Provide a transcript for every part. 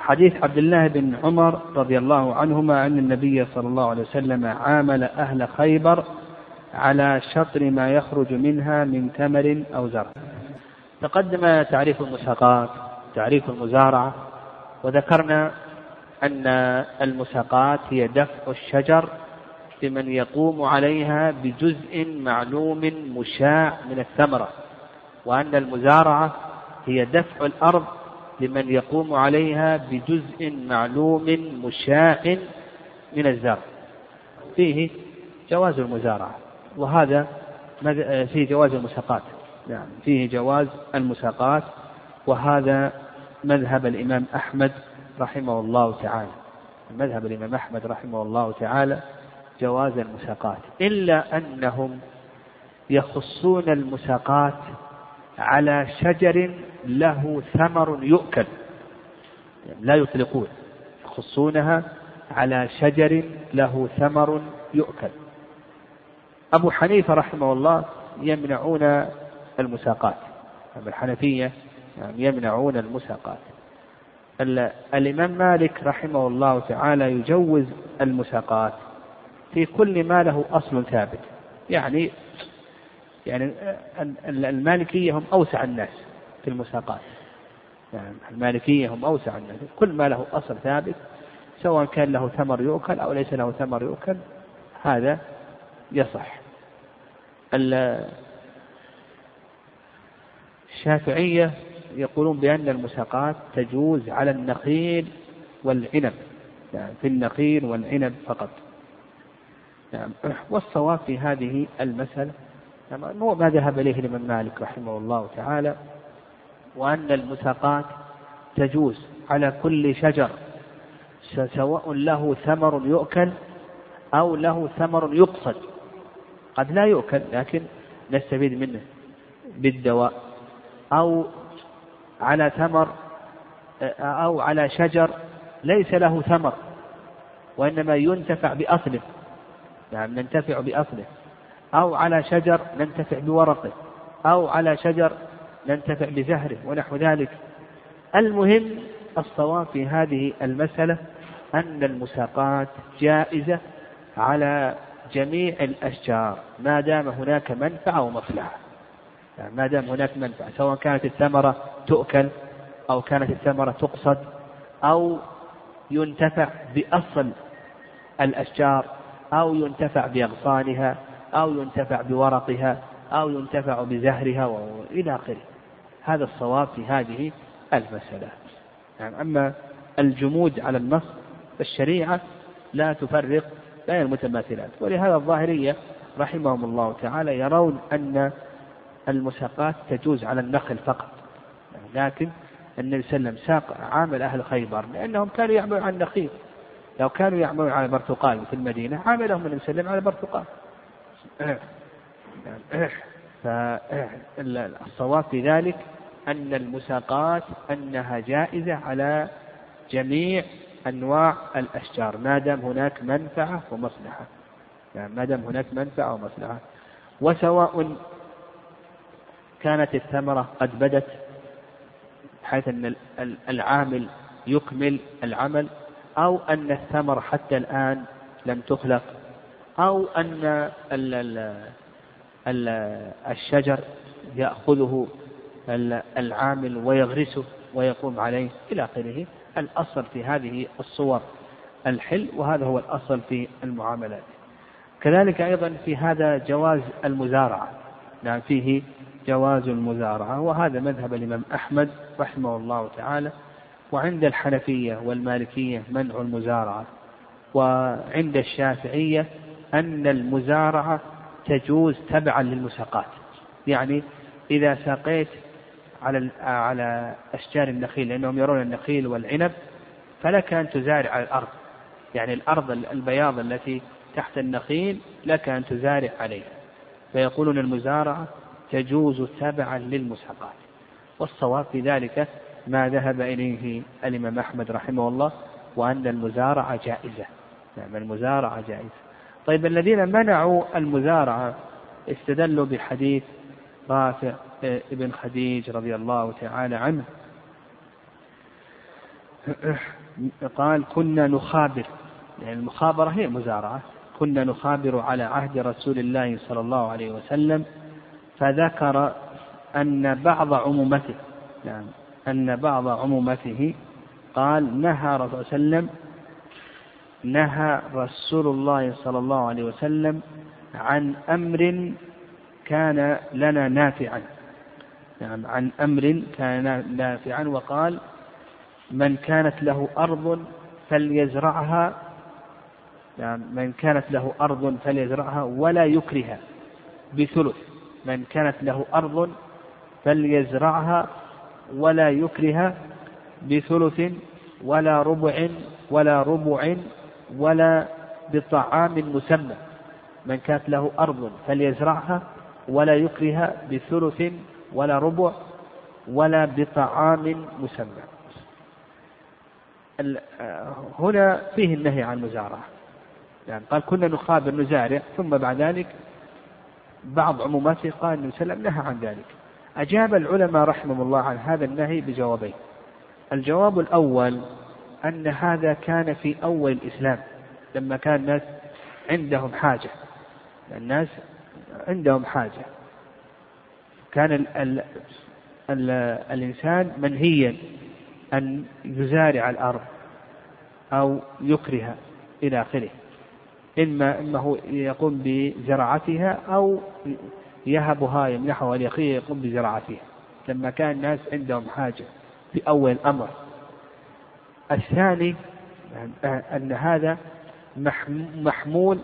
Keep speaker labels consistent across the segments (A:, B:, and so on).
A: حديث عبد الله بن عمر رضي الله عنهما أن النبي صلى الله عليه وسلم عامل أهل خيبر على شطر ما يخرج منها من تمر أو زرع. تقدم تعريف المساقات تعريف المزارعة وذكرنا أن المساقات هي دفع الشجر لمن يقوم عليها بجزء معلوم مشاع من الثمرة وأن المزارعة هي دفع الأرض لمن يقوم عليها بجزء معلوم مشاع من الزرع. فيه جواز المزارعة وهذا فيه جواز المساقات. نعم. فيه جواز المساقات وهذا مذهب الإمام أحمد رحمه الله تعالى. مذهب الإمام أحمد رحمه الله تعالى جواز المساقات. إلا أنهم يخصون المساقات على شجر له ثمر يؤكل. لا يطلقون يخصونها على شجر له ثمر يؤكل. أبو حنيفة رحمه الله يمنعون المساقات. الحنفية يعني يمنعون المساقات. الإمام مالك رحمه الله تعالى يجوز المساقات في كل ما له أصل ثابت. يعني يعني المالكية هم أوسع الناس في المساقات. يعني المالكية هم أوسع الناس. كل ما له أصل ثابت سواء كان له ثمر يؤكل أو ليس له ثمر يؤكل هذا يصح. الشافعية يقولون بأن المساقات تجوز على النخيل والعنب. يعني في النخيل والعنب فقط. نعم والصواب في هذه المسألة نعم هو ما ذهب إليه الإمام مالك رحمه الله تعالى وأن المساقات تجوز على كل شجر سواء له ثمر يؤكل أو له ثمر يقصد. قد لا يؤكل لكن نستفيد منه بالدواء. أو على ثمر أو على شجر ليس له ثمر وإنما ينتفع بأصله. نعم ننتفع بأصله. أو على شجر ننتفع بورقه أو على شجر ننتفع بزهره ونحو ذلك. المهم الصواب في هذه المسألة أن المساقات جائزة على جميع الأشجار ما دام هناك منفعة ومصلحة يعني ما دام هناك منفعة سواء كانت الثمرة تؤكل أو كانت الثمرة تقصد أو ينتفع بأصل الأشجار أو ينتفع بأغصانها أو ينتفع بورقها أو ينتفع بزهرها وإلى آخره. هذا الصواب في هذه المسألة. يعني أما الجمود على النص فالشريعة لا تفرق بين المتماثلات. ولهذا الظاهرية رحمهم الله تعالى يرون أن المساقات تجوز على النخل فقط. لكن النبي صلى الله عليه وسلم ساق عامل أهل خيبر لأنهم كانوا يعملون على النخيل. لو كانوا يعملون على البرتقال في المدينة عاملهم النبي صلى الله عليه وسلم على البرتقال فالصواب في ذلك أن المساقات أنها جائزة على جميع أنواع الأشجار. ما دام هناك منفعة ومصلحة. يعني ما دام هناك منفعة ومصلحة. وسواء كانت الثمرة قد بدت بحيث أن العامل يكمل العمل أو أن الثمر حتى الآن لم تخلق أو أن الشجر يأخذه العامل ويغرسه ويقوم عليه إلى آخره. الأصل في هذه الصور الحل وهذا هو الأصل في المعاملات. كذلك أيضا في هذا جواز المزارعة. نعم فيه جواز المزارعة وهذا مذهب الإمام أحمد رحمه الله تعالى. وعند الحنفية والمالكية منع المزارعة وعند الشافعية أن المزارعة تجوز تبعا للمساقات. يعني إذا ساقيت على على أشجار النخيل لأنهم يرون النخيل والعنب فلك أن تزارع على الأرض. يعني الأرض البياض التي تحت النخيل لك أن تزارع عليها. فيقولون المزارعة تجوز تبعا للمساقات. والصواب في ذلك ما ذهب إليه الإمام أحمد رحمه الله وأن المزارعة جائزة. نعم المزارعة جائزة. طيب الذين منعوا المزارعة استدلوا بحديث رافع ابن خديج رضي الله تعالى عنه. قال كنا نخابر. يعني المخابرة هي المزارعة كنا نخابر على عهد رسول الله صلى الله عليه وسلم فذكر أن بعض عمومته. نعم أن بعض عمومته قال نهى رسول الله صلى الله عليه وسلم نهى رسول الله صلى الله عليه وسلم عن أمر كان لنا نافعا. نعم عن أمر كان نافعا وقال من كانت له أرض فليزرعها. نعم من كانت له أرض فليزرعها ولا يكرها بثلث. من كانت له أرض فليزرعها ولا يكره بثلث ولا ربع ولا ربع ولا بطعام مسمى. من كانت له أرض فليزرعها ولا يكره بثلث ولا ربع ولا بطعام مسمى. هنا فيه النهي عن المزارعة. يعني قال كنا نخابر نزارع ثم بعد ذلك بعض عموماته قال النبي صلى الله عليه وسلم نهى عن ذلك. أجاب العلماء رحمهم الله عن هذا النهي بجوابين. الجواب الأول أن هذا كان في أول الإسلام لما كان الناس عندهم حاجة. الناس عندهم حاجة. كان ال ال ال الإنسان منهيا أن يزارع الأرض أو يكره إلى آخره. إما أنه يقوم بزراعتها أو يهبها يمنحها لأخيه يقوم بزراعتها. لما كان الناس عندهم حاجة في أول الأمر. الثاني أن هذا محمول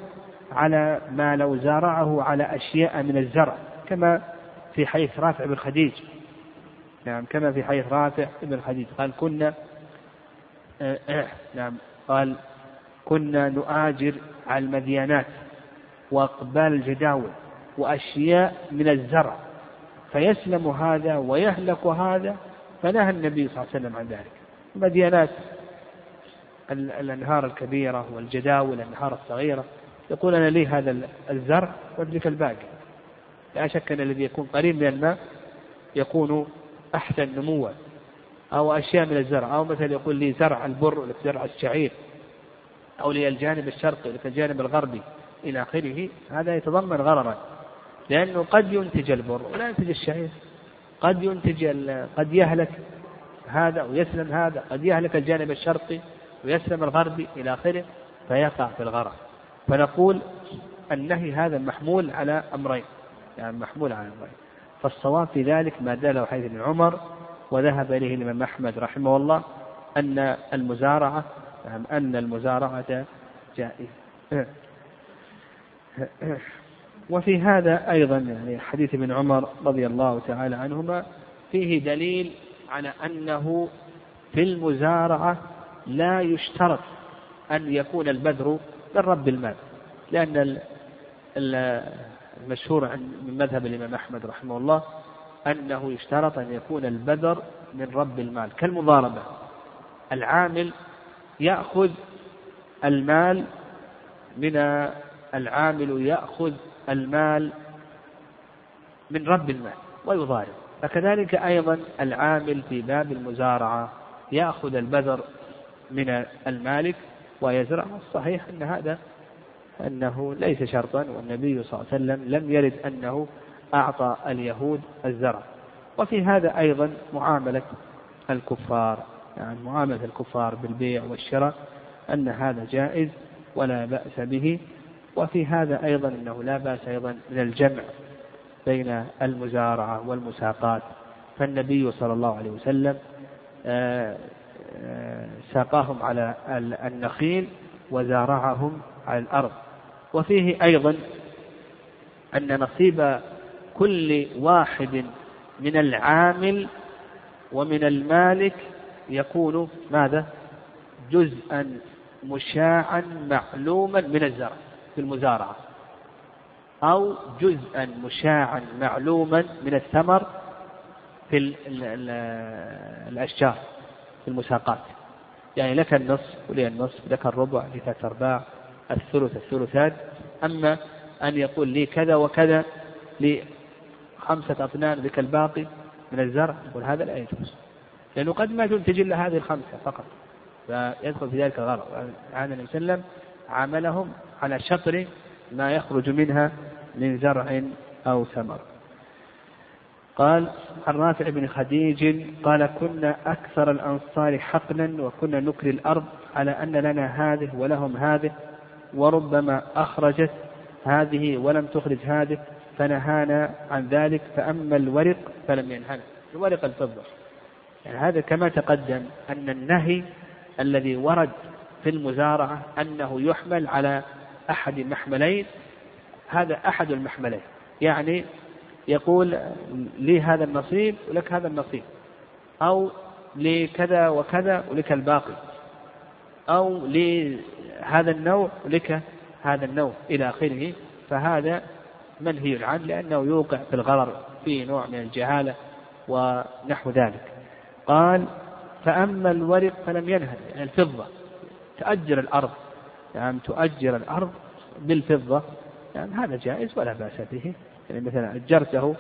A: على ما لو زارعه على أشياء من الزرع كما في حديث رافع بن خديج. نعم كما في حديث رافع بن خديج. قال كنا نعم. قال كنا نؤاجر على المديانات وأقبال الجداول وأشياء من الزرع فيسلم هذا ويهلك هذا. فنهى النبي صلى الله عليه وسلم عن ذلك. المديانات الأنهار الكبيرة والجداول الأنهار الصغيرة. يقول أنا لي هذا الزرع وأدرك الباقي. لا شك أن الذي يكون قريب من الماء يكون أحسن نموا أو أشياء من الزرع. أو مثلا يقول لي زرع البر ولا زرع الشعير أو لي الجانب الشرقي ولا الجانب الغربي إلى آخره. هذا يتضمن غررا. لأنه قد ينتج البر ولا ينتج الشعير. قد ينتج قد يهلك هذا ويسلم هذا. قد يهلك الجانب الشرقي. ويسلم الغربي إلى آخره فيقع في الغرر فنقول النهي هذا محمول على أمرين يعني محمول على أمرين. فالصواب في ذلك ما دله حديث ابن عمر وذهب إليه الإمام أحمد رحمه الله أن المزارعة نعم أن المزارعة جائزة. وفي هذا أيضا يعني حديث ابن عمر رضي الله تعالى عنهما فيه دليل على أنه في المزارعة لا يشترط أن يكون البذر من رب المال لأن المشهور من مذهب الإمام أحمد رحمه الله أنه يشترط أن يكون البذر من رب المال. كالمضاربة العامل يأخذ المال من العامل يأخذ المال من رب المال ويضارب. فكذلك أيضا العامل في باب المزارعة يأخذ البذر من المالك ويزرع. الصحيح أن هذا أنه ليس شرطا والنبي صلى الله عليه وسلم لم يرد أنه أعطى اليهود الزرع. وفي هذا أيضا معاملة الكفار يعني معاملة الكفار بالبيع والشراء أن هذا جائز ولا بأس به. وفي هذا أيضا أنه لا بأس أيضا من الجمع بين المزارعة والمساقات. فالنبي صلى الله عليه وسلم آه، ساقاهم على النخيل وزارعهم على الأرض وفيه أيضا أن نصيب كل واحد من العامل ومن المالك يكون ماذا؟ جزءا مشاعا معلوما من الزرع في المزارعة أو جزءا مشاعا معلوما من الثمر في الأشجار في المساقات. يعني لك النصف ولي النصف لك الربع لك أرباع الثلث الثلثات أما أن يقول لي كذا وكذا لي خمسة أطنان لك الباقي من الزرع يقول هذا لا يجوز. لأنه قد ما تنتج إلا هذه الخمسة فقط. فيدخل في ذلك الغرض. عن النبي صلى الله عليه وسلم عاملهم على شطر ما يخرج منها من زرع أو ثمر. قال عن رافع بن خديج قال كنا أكثر الأنصار حقنا وكنا نكري الأرض على أن لنا هذه ولهم هذه وربما أخرجت هذه ولم تخرج هذه فنهانا عن ذلك فأما الورق فلم ينهنا. الورق الفضة. يعني هذا كما تقدم أن النهي الذي ورد في المزارعة أنه يحمل على أحد المحملين هذا أحد المحملين. يعني يقول لي هذا النصيب ولك هذا النصيب. أو لكذا وكذا ولك الباقي. أو لهذا النوع ولك هذا النوع إلى آخره. فهذا منهي عنه لأنه يوقع في الغرر فيه نوع من الجهالة ونحو ذلك. قال فأما الورق فلم ينهى يعني الفضة. تأجر الأرض. يعني تؤجر الأرض بالفضة. يعني هذا جائز ولا بأس به. يعني مثلا أجرته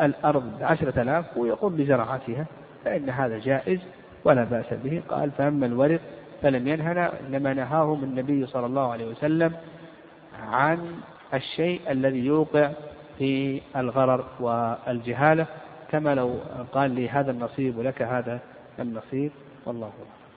A: الأرض بعشرة آلاف ويقوم بزراعتها فإن هذا جائز ولا بأس به. قال فأما الورق فلم ينهنا إنما نهاهم النبي صلى الله عليه وسلم عن الشيء الذي يوقع في الغرر والجهالة كما لو قال لي هذا النصيب ولك هذا النصيب. والله أعلم.